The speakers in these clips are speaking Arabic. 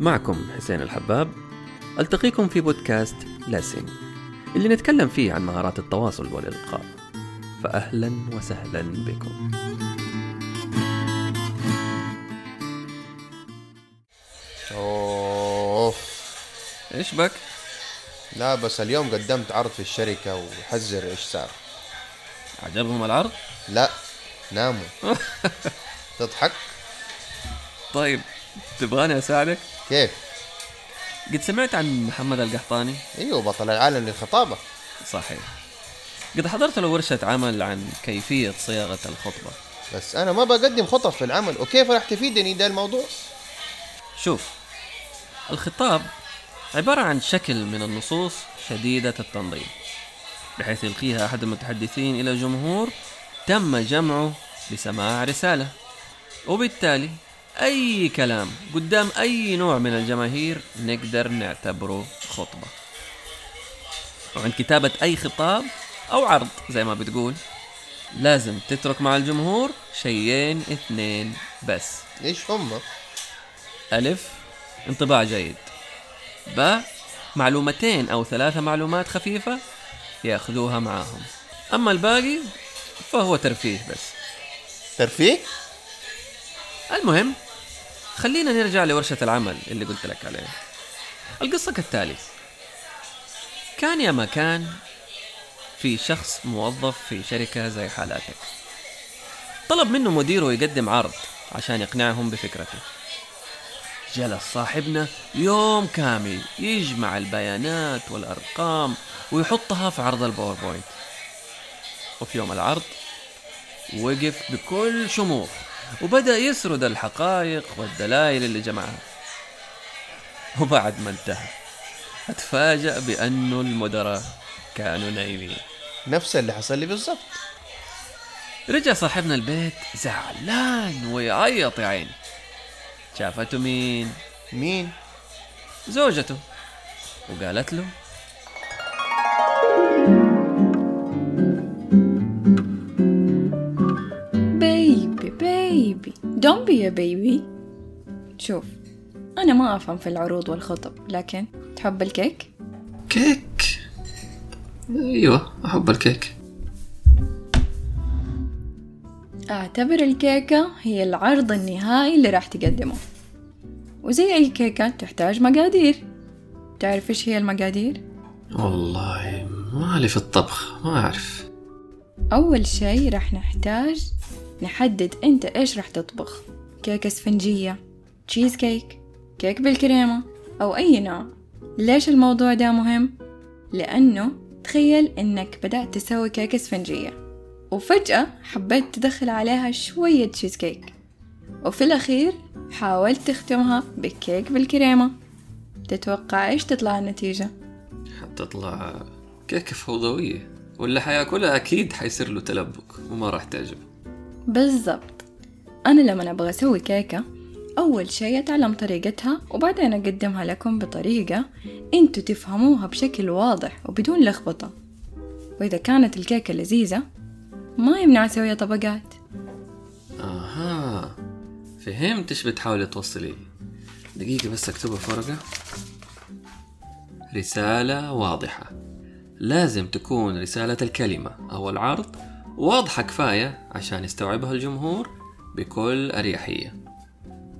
معكم حسين الحباب. ألتقيكم في بودكاست لاسين اللي نتكلم فيه عن مهارات التواصل والإلقاء. فأهلا وسهلا بكم. أوف. إيش بك؟ لا بس اليوم قدمت عرض في الشركة وحذر إيش صار. عجبهم العرض؟ لا ناموا. تضحك؟ طيب. تبغاني أساعدك؟ كيف؟ قد سمعت عن محمد القحطاني؟ أيوه بطل العالم للخطابة. صحيح. قد حضرت له ورشة عمل عن كيفية صياغة الخطبة. بس أنا ما بقدم خطب في العمل وكيف راح تفيدني ده الموضوع؟ شوف الخطاب عبارة عن شكل من النصوص شديدة التنظيم بحيث يلقيها أحد المتحدثين إلى جمهور تم جمعه لسماع رسالة وبالتالي أي كلام. قدام أي نوع من الجماهير نقدر نعتبره خطبة. وعند كتابة أي خطاب أو عرض زي ما بتقول لازم تترك مع الجمهور شيئين اثنين بس. إيش هم؟ ألف انطباع جيد. باء معلومتين أو ثلاثة معلومات خفيفة يأخذوها معاهم. أما الباقي فهو ترفيه بس. ترفيه؟ المهم خلينا نرجع لورشة العمل اللي قلت لك عليها القصة كالتالي. كان يا ما كان في شخص موظف في شركة زي حالاتك. طلب منه مديره يقدم عرض عشان يقنعهم بفكرته. جلس صاحبنا يوم كامل يجمع البيانات والأرقام ويحطها في عرض الباوربوينت. وفي يوم العرض وقف بكل شموخ. وبدأ يسرد الحقائق والدلائل اللي جمعها. وبعد ما انتهى أتفاجأ بأنه المدراء كانوا نايمين. نفس اللي حصل لي بالضبط. رجع صاحبنا البيت زعلان ويعيط يا عيني شافته مين؟ مين؟ زوجته. وقالت له don't be a baby. شوف أنا ما أفهم في العروض والخطب لكن تحب الكيك؟ كيك؟ أيوه أحب الكيك. أعتبر الكيكة هي العرض النهائي اللي راح تقدمه. وزي أي كيكة تحتاج مقادير. تعرف إيش هي المقادير؟ والله مالي في الطبخ ما أعرف. أول شي راح نحتاج نحدد أنت إيش راح تطبخ. كيكة إسفنجية تشيز كيك بالكريمة أو أي نوع. ليش الموضوع ده مهم؟ لأنه تخيل إنك بدأت تسوي كيكة إسفنجية وفجأة حبيت تدخل عليها شوية تشيز كيك وفي الأخير حاولت تختمها بكيك بالكريمة. تتوقع إيش تطلع النتيجة؟ حتطلع كيكة فوضوية واللي حياكلها أكيد حيصير له تلبك وما راح تعجبه بالضبط. أنا لما أبغى أسوي كيكة أول شي أتعلم طريقتها وبعدين أقدمها لكم بطريقة أنتوا تفهموها بشكل واضح وبدون لخبطة. وإذا كانت الكيكة لذيذة ما يمنع أسويها طبقات. آها فهمت إيش بتحاولي توصلي دقيقة بس أكتبها في ورقة رسالة واضحة. لازم تكون رسالة الكلمة أو العرض واضحة كفاية عشان يستوعبها الجمهور بكل أريحية.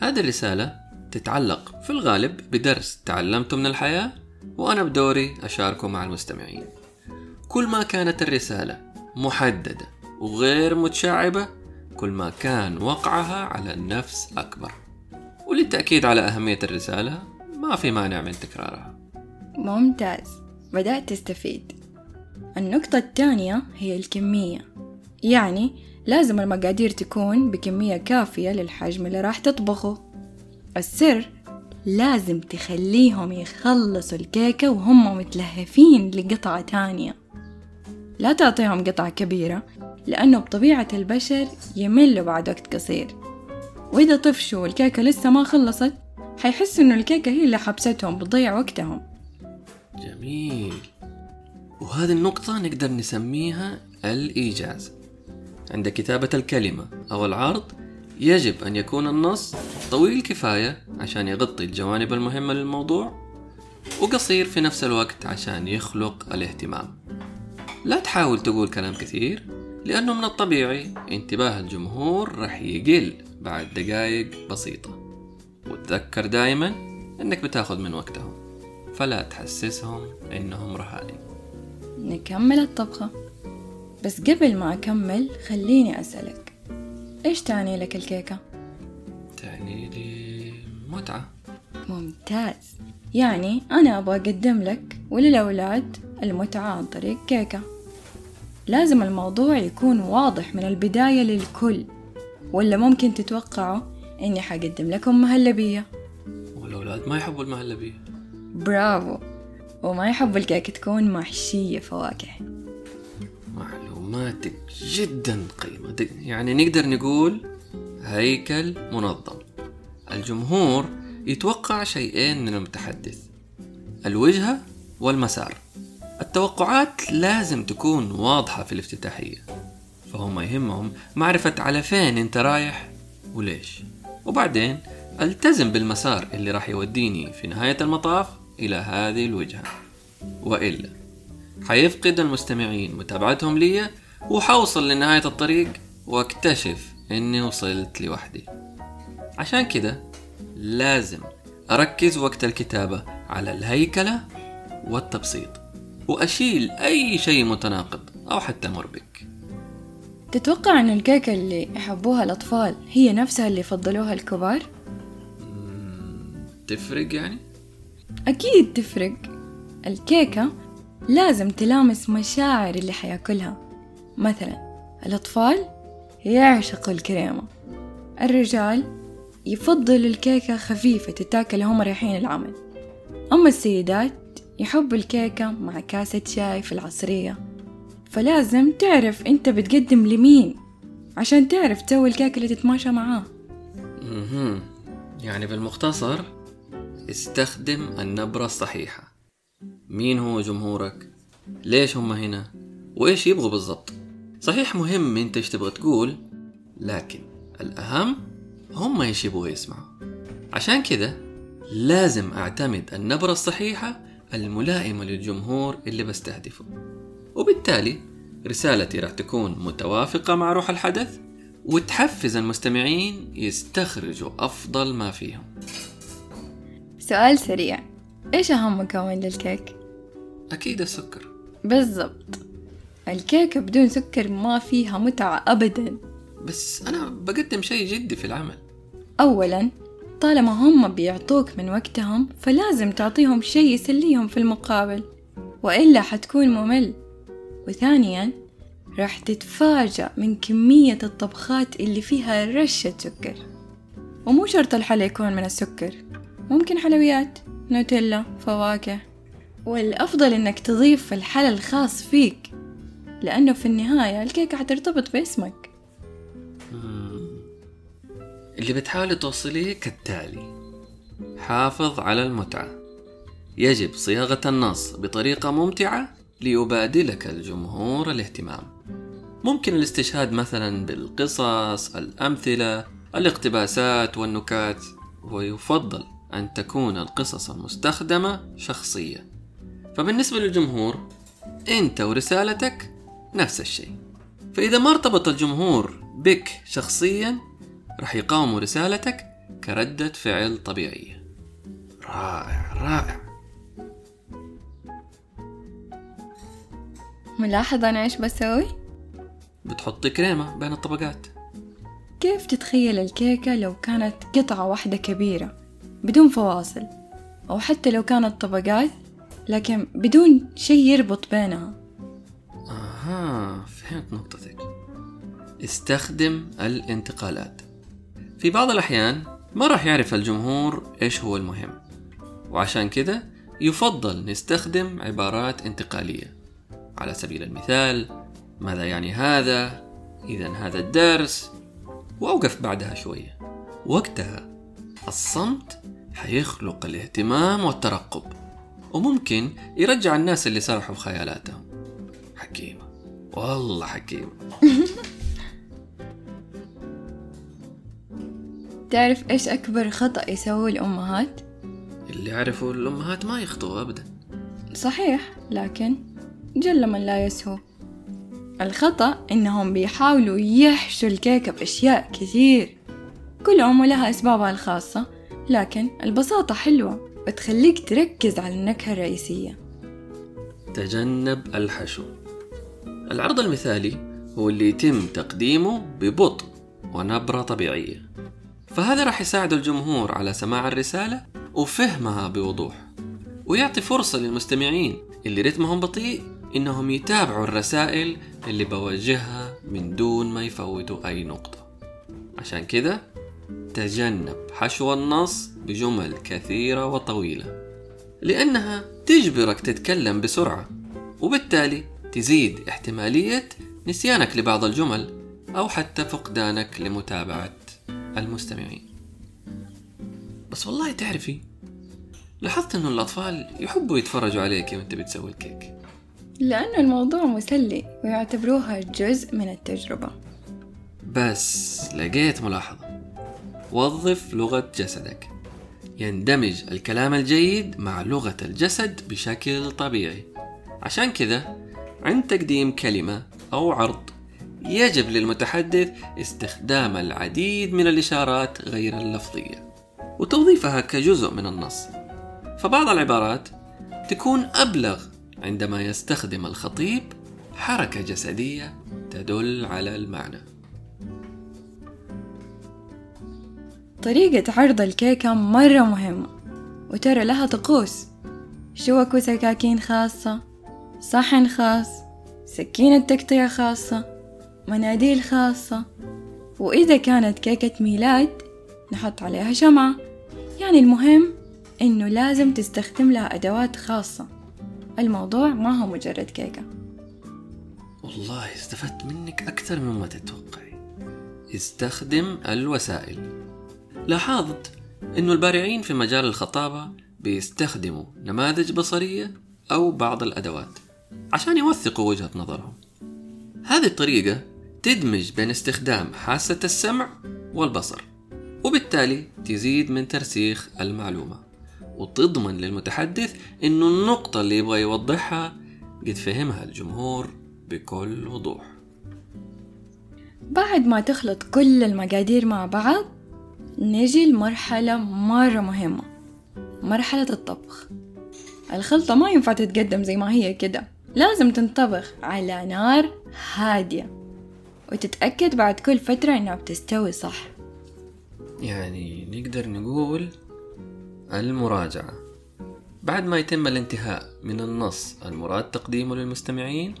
هذه الرسالة تتعلق في الغالب بدرس تعلمته من الحياة وأنا بدوري أشاركه مع المستمعين. كل ما كانت الرسالة محددة وغير متشعبة كل ما كان وقعها على النفس أكبر. وللتأكيد على أهمية الرسالة ما في مانع من تكرارها. ممتاز. بدأت تستفيد. النقطة الثانية هي الكمية. يعني لازم المقادير تكون بكمية كافية للحجم اللي راح تطبخه. السر لازم تخليهم يخلصوا الكيكة وهم متلهفين لقطعة تانية لا تعطيهم قطعة كبيرة لأنه بطبيعة البشر يملوا بعد وقت قصير. وإذا طفشوا والكيكة لسه ما خلصت حيحسوا إنه الكيكة هي اللي حبستهم بتضيع وقتهم. جميل. وهذه النقطة نقدر نسميها الإيجاز. عند كتابة الكلمة أو العرض يجب أن يكون النص طويل كفاية عشان يغطي الجوانب المهمة للموضوع وقصير في نفس الوقت عشان يخلق الاهتمام. لا تحاول تقول كلام كثير لأنه من الطبيعي انتباه الجمهور رح يقل بعد دقائق بسيطة. وتذكر دائما إنك بتاخذ من وقتهم فلا تحسسهم إنهم رهائن. نكمل الطبخة. بس قبل ما أكمل خليني أسألك. إيش تعني لك الكيكة؟ تعني لي متعة. ممتاز. يعني أنا أبغى أقدم لك وللأولاد المتعة عن طريق كيكة. لازم الموضوع يكون واضح من البداية للكل. ولا ممكن تتوقعوا إني حقدم لكم مهلبية؟ والأولاد ما يحبوا المهلبية. برافو. وما يحب الكيكة تكون محشية فواكه. معلوماتك جدا قيمة يعني نقدر نقول هيكل منظم. الجمهور يتوقع شيئين من المتحدث الوجهة والمسار. التوقعات لازم تكون واضحة في الافتتاحية. فهم يهمهم معرفة على فين انت رايح وليش. وبعدين التزم بالمسار اللي راح يوديني في نهاية المطاف إلى هذه الوجهة وإلا حيفقد المستمعين متابعتهم لي وحوصل لنهاية الطريق واكتشف إني وصلت لوحدي عشان كده لازم أركز وقت الكتابة على الهيكلة والتبسيط وأشيل أي شيء متناقض أو حتى مربك تتوقع أن الكيكة اللي يحبوها الأطفال هي نفسها اللي يفضلوها الكبار؟ تفرق يعني؟ أكيد تفرق. الكيكة لازم تلامس مشاعر اللي حياكلها. مثلا الأطفال يعشقوا الكريمة. الرجال يفضل الكيكة خفيفة تتاكل هم رايحين العمل. أما السيدات يحبوا الكيكة مع كاسة شاي في العصرية. فلازم تعرف أنت بتقدم لمين عشان تعرف تسوي الكيكة اللي تتماشى معاه. يعني بالمختصر استخدم النبرة الصحيحة. مين هو جمهورك؟ ليش هم هنا؟ وإيش يبغوا بالضبط؟ صحيح مهم إنت إيش تبغى تقول لكن الأهم هم إيش يبغوا يسمعوا. عشان كذا لازم أعتمد النبرة الصحيحة الملائمة للجمهور اللي بستهدفه. وبالتالي رسالتي راح تكون متوافقة مع روح الحدث وتحفز المستمعين يستخرجوا أفضل ما فيهم. سؤال سريع. إيش أهم مكون للكيك؟ أكيد السكر. بالضبط. الكيكة بدون سكر ما فيها متعة أبدا. بس أنا بقدم شيء جدي في العمل. أولا طالما هم بيعطوك من وقتهم فلازم تعطيهم شيء يسليهم في المقابل وإلا حتكون ممل. وثانيا راح تتفاجأ من كمية الطبخات اللي فيها رشة سكر. ومو شرط الحلا يكون من السكر. ممكن حلويات نوتيلا فواكه. والأفضل إنك تضيف الحلا الخاص فيك لأنه في النهاية الكيكة حترتبط باسمك. اللي بتحاولي توصليه كالتالي. حافظ على المتعة. يجب صياغة النص بطريقة ممتعة ليبادلك الجمهور الاهتمام. ممكن الاستشهاد مثلا بالقصص الأمثلة الاقتباسات والنكات ويفضل أن تكون القصص المستخدمة شخصية. فبالنسبة للجمهور أنت ورسالتك نفس الشيء. فإذا ما ارتبط الجمهور بك شخصيا رح يقاوموا رسالتك كردة فعل طبيعية. رائع رائع. ملاحظ أنا إيش بسوي؟ بتحطي كريمة بين الطبقات. كيف تتخيل الكيكة لو كانت قطعة واحدة كبيرة؟ بدون فواصل أو حتى لو كانت طبقات لكن بدون شيء يربط بينها. أها فهمت نقطتك. استخدم الانتقالات. في بعض الأحيان ما راح يعرف الجمهور إيش هو المهم وعشان كده يفضل نستخدم عبارات انتقالية. على سبيل المثال ماذا يعني هذا؟ إذا هذا الدرس. وأوقف بعدها شوية. وقتها الصمت حيخلق الاهتمام والترقب. وممكن يرجع الناس اللي سرحوا في خيالاتهم حكيمة والله حكيمة تعرف إيش أكبر خطأ يسووه الأمهات؟ اللي يعرفوا الأمهات ما يخطئوا أبدا. صحيح لكن جل من لا يسهو. الخطأ إنهم بيحاولوا يحشوا الكيكة بأشياء كثير. كل أم لها أسبابها الخاصة. لكن البساطة حلوة بتخليك تركز على النكهة الرئيسية. تجنب الحشو. العرض المثالي هو اللي يتم تقديمه ببطء ونبرة طبيعية. فهذا راح يساعد الجمهور على سماع الرسالة وفهمها بوضوح ويعطي فرصة للمستمعين اللي رتمهم بطيء إنهم يتابعوا الرسائل اللي بوجهها من دون ما يفوتوا أي نقطة. عشان كذا تجنب حشو النص بجمل كثيرة وطويلة لأنها تجبرك تتكلم بسرعة وبالتالي تزيد احتمالية نسيانك لبعض الجمل أو حتى فقدانك لمتابعة المستمعين. بس والله تعرفي لاحظت إنه الأطفال يحبوا يتفرجوا عليك وأنت بتسوي الكيك. لأنه الموضوع مسلي ويعتبروها جزء من التجربة. بس لقيت ملاحظة. وظف لغة جسدك. يندمج الكلام الجيد مع لغة الجسد بشكل طبيعي. عشان كذا عند تقديم كلمة أو عرض يجب للمتحدث استخدام العديد من الإشارات غير اللفظية وتوظيفها كجزء من النص. فبعض العبارات تكون أبلغ عندما يستخدم الخطيب حركة جسدية تدل على المعنى. طريقة عرض الكيكة مرة مهمة وترى لها طقوس. شوك وسكاكين خاصة صحن خاص سكينة تقطيع خاصة مناديل خاصة. وإذا كانت كيكة ميلاد نحط عليها شمعة. يعني المهم إنه لازم تستخدم لها أدوات خاصة. الموضوع ما هو مجرد كيكة. والله استفدت منك أكثر مما تتوقعي. استخدم الوسائل. لاحظت أنه البارعين في مجال الخطابة بيستخدموا نماذج بصرية أو بعض الأدوات عشان يوثقوا وجهة نظرهم. هذه الطريقة تدمج بين استخدام حاسة السمع والبصر وبالتالي تزيد من ترسيخ المعلومة. وتضمن للمتحدث إنه النقطة اللي يبغى يوضحها قد فهمها الجمهور بكل وضوح. بعد ما تخلط كل المقادير مع بعض نجي لمرحلة مرة مهمة. مرحلة الطبخ. الخلطة ما ينفع تتقدم زي ما هي كده. لازم تنطبخ على نار هادية. وتتأكد بعد كل فترة إنها بتستوي صح. يعني نقدر نقول المراجعة. بعد ما يتم الانتهاء من النص المراد تقديمه للمستمعين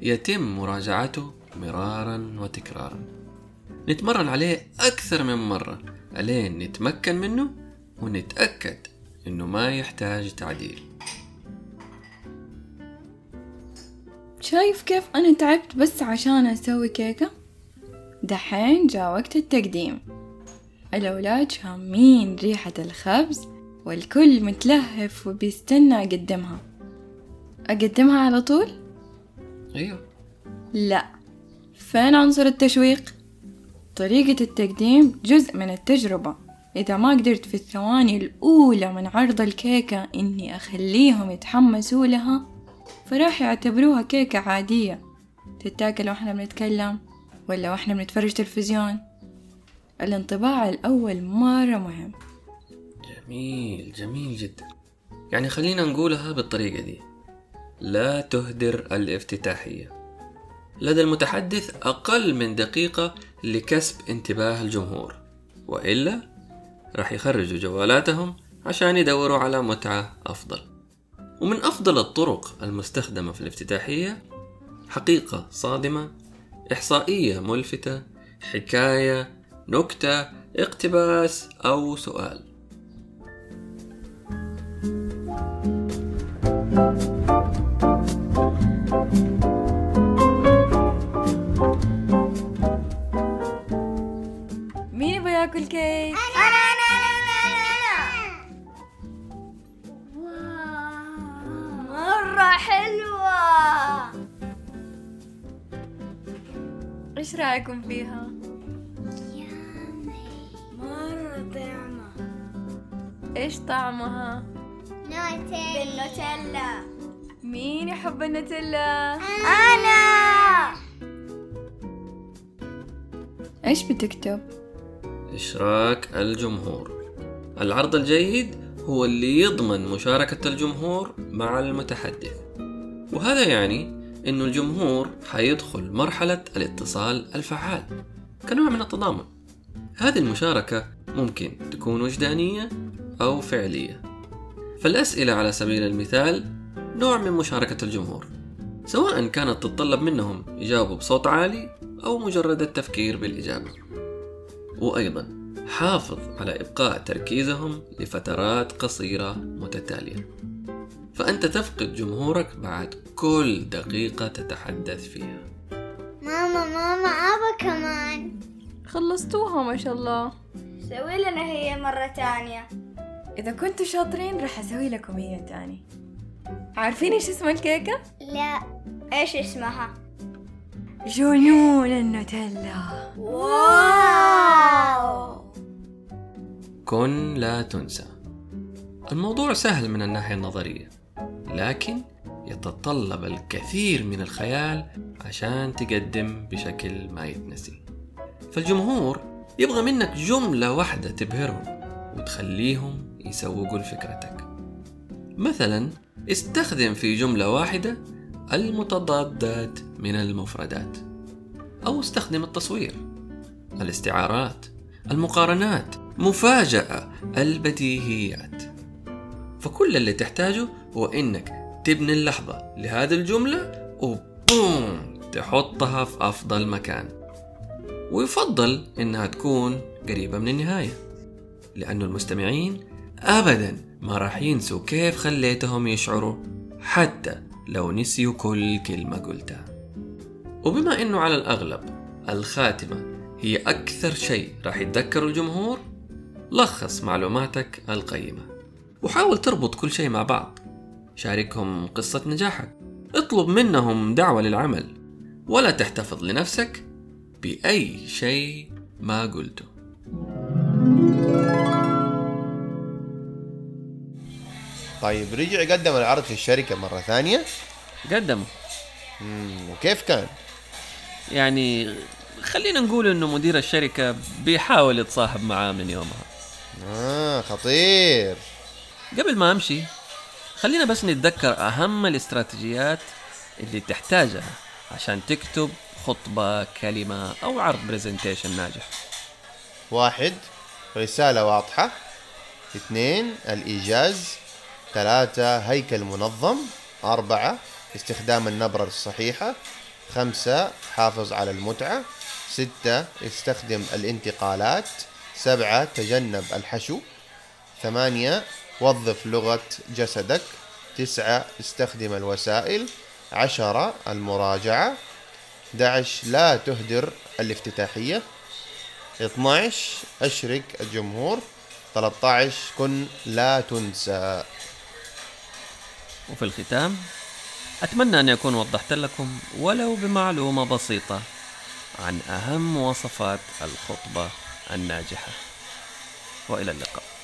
يتم مراجعته مرارا وتكرارا. نتمرن عليه أكثر من مرة ألين نتمكن منه ونتأكد إنه ما يحتاج تعديل شايف كيف أنا تعبت بس عشان أسوي كيكة؟ دحين جا وقت التقديم الأولاد شامين ريحة الخبز والكل متلهف وبيستنى أقدمها أقدمها على طول؟ أيوه لا فين عنصر التشويق؟ طريقة التقديم جزء من التجربة. إذا ما قدرت في الثواني الأولى من عرض الكيكة إني أخليهم يتحمسوا لها فراح يعتبروها كيكة عادية. تتاكل وإحنا بنتكلم ولا وإحنا بنتفرج تلفزيون؟ الانطباع الأول مرة مهم. جميل جميل جدا. يعني خلينا نقولها بالطريقة دي. لا تهدر الافتتاحية. لدى المتحدث أقل من دقيقة لكسب انتباه الجمهور وإلا راح يخرجوا جوالاتهم عشان يدوروا على متعة أفضل. ومن أفضل الطرق المستخدمة في الافتتاحية حقيقة صادمة إحصائية ملفتة حكاية نكتة اقتباس أو سؤال. مين إيش رأيكم فيها؟ مرة إيش طعمها؟ نوتيلا بالنوتيلا مين يحب النوتيلا؟ أنا إيش بتكتب؟ إشراك الجمهور العرض الجيد هو اللي يضمن مشاركة الجمهور مع المتحدث وهذا يعني أنه الجمهور حيدخل مرحلة الاتصال الفعال كنوع من التضامن. هذه المشاركة ممكن تكون وجدانية أو فعلية. فالأسئلة على سبيل المثال نوع من مشاركة الجمهور. سواء كانت تتطلب منهم يجاوبوا بصوت عالي أو مجرد التفكير بالإجابة. وأيضا حافظ على إبقاء تركيزهم لفترات قصيرة متتالية. فأنت تفقد جمهورك بعد كل دقيقة تتحدث فيها. ماما ماما أبا كمان. خلصتوها ما شاء الله. سوي لنا هي مرة تانية. إذا كنتوا شاطرين راح أسوي لكم هي تاني عارفين إيش اسم الكيكة؟ لا. إيش اسمها؟ جنون النوتيلا. واو! كن لا تنسى. الموضوع سهل من الناحية النظرية لكن يتطلب الكثير من الخيال عشان تقدم بشكل ما يتنسي. فالجمهور يبغى منك جملة واحدة تبهرهم وتخليهم يسوقوا لفكرتك مثلا استخدم في جملة واحدة المتضادات من المفردات أو استخدم التصوير الاستعارات المقارنات مفاجأة البديهيات. فكل اللي تحتاجه هو إنك تبني اللحظة لهذه الجملة وبوم تحطها في أفضل مكان. ويفضل إنها تكون قريبة من النهاية لأنه المستمعين أبدا ما راح ينسوا كيف خليتهم يشعروا حتى لو نسيوا كل كلمة قلتها. وبما إنه على الأغلب الخاتمة هي أكثر شيء راح يتذكر الجمهور لخص معلوماتك القيمة وحاول تربط كل شيء مع بعض. شاركهم قصة نجاحك. اطلب منهم دعوة للعمل. ولا تحتفظ لنفسك بأي شيء ما قلته. طيب رجع قدم العرض في الشركة مرة ثانية. مم. وكيف كان؟ يعني خلينا نقول إنه مدير الشركة بيحاول يتصاحب معاه من يومها. آه خطير. قبل ما أمشي خلينا بس نتذكر أهم الاستراتيجيات اللي تحتاجها عشان تكتب خطبة كلمة أو عرض برزنتيشن ناجح. واحد رسالة واضحة. اثنين الإيجاز. ثلاثة هيكل منظم. أربعة استخدام النبرة الصحيحة. خمسة حافظ على المتعة. ستة استخدم الانتقالات. سبعة تجنب الحشو. ثمانية وظف لغة جسدك. تسعة استخدم الوسائل. عشرة المراجعة. 11 لا تهدر الافتتاحية. 12 أشرك الجمهور. 13 كن لا تنسى. وفي الختام أتمنى أن أكون وضحت لكم ولو بمعلومة بسيطة عن أهم مواصفات الخطبة. الناجحة. وإلى اللقاء.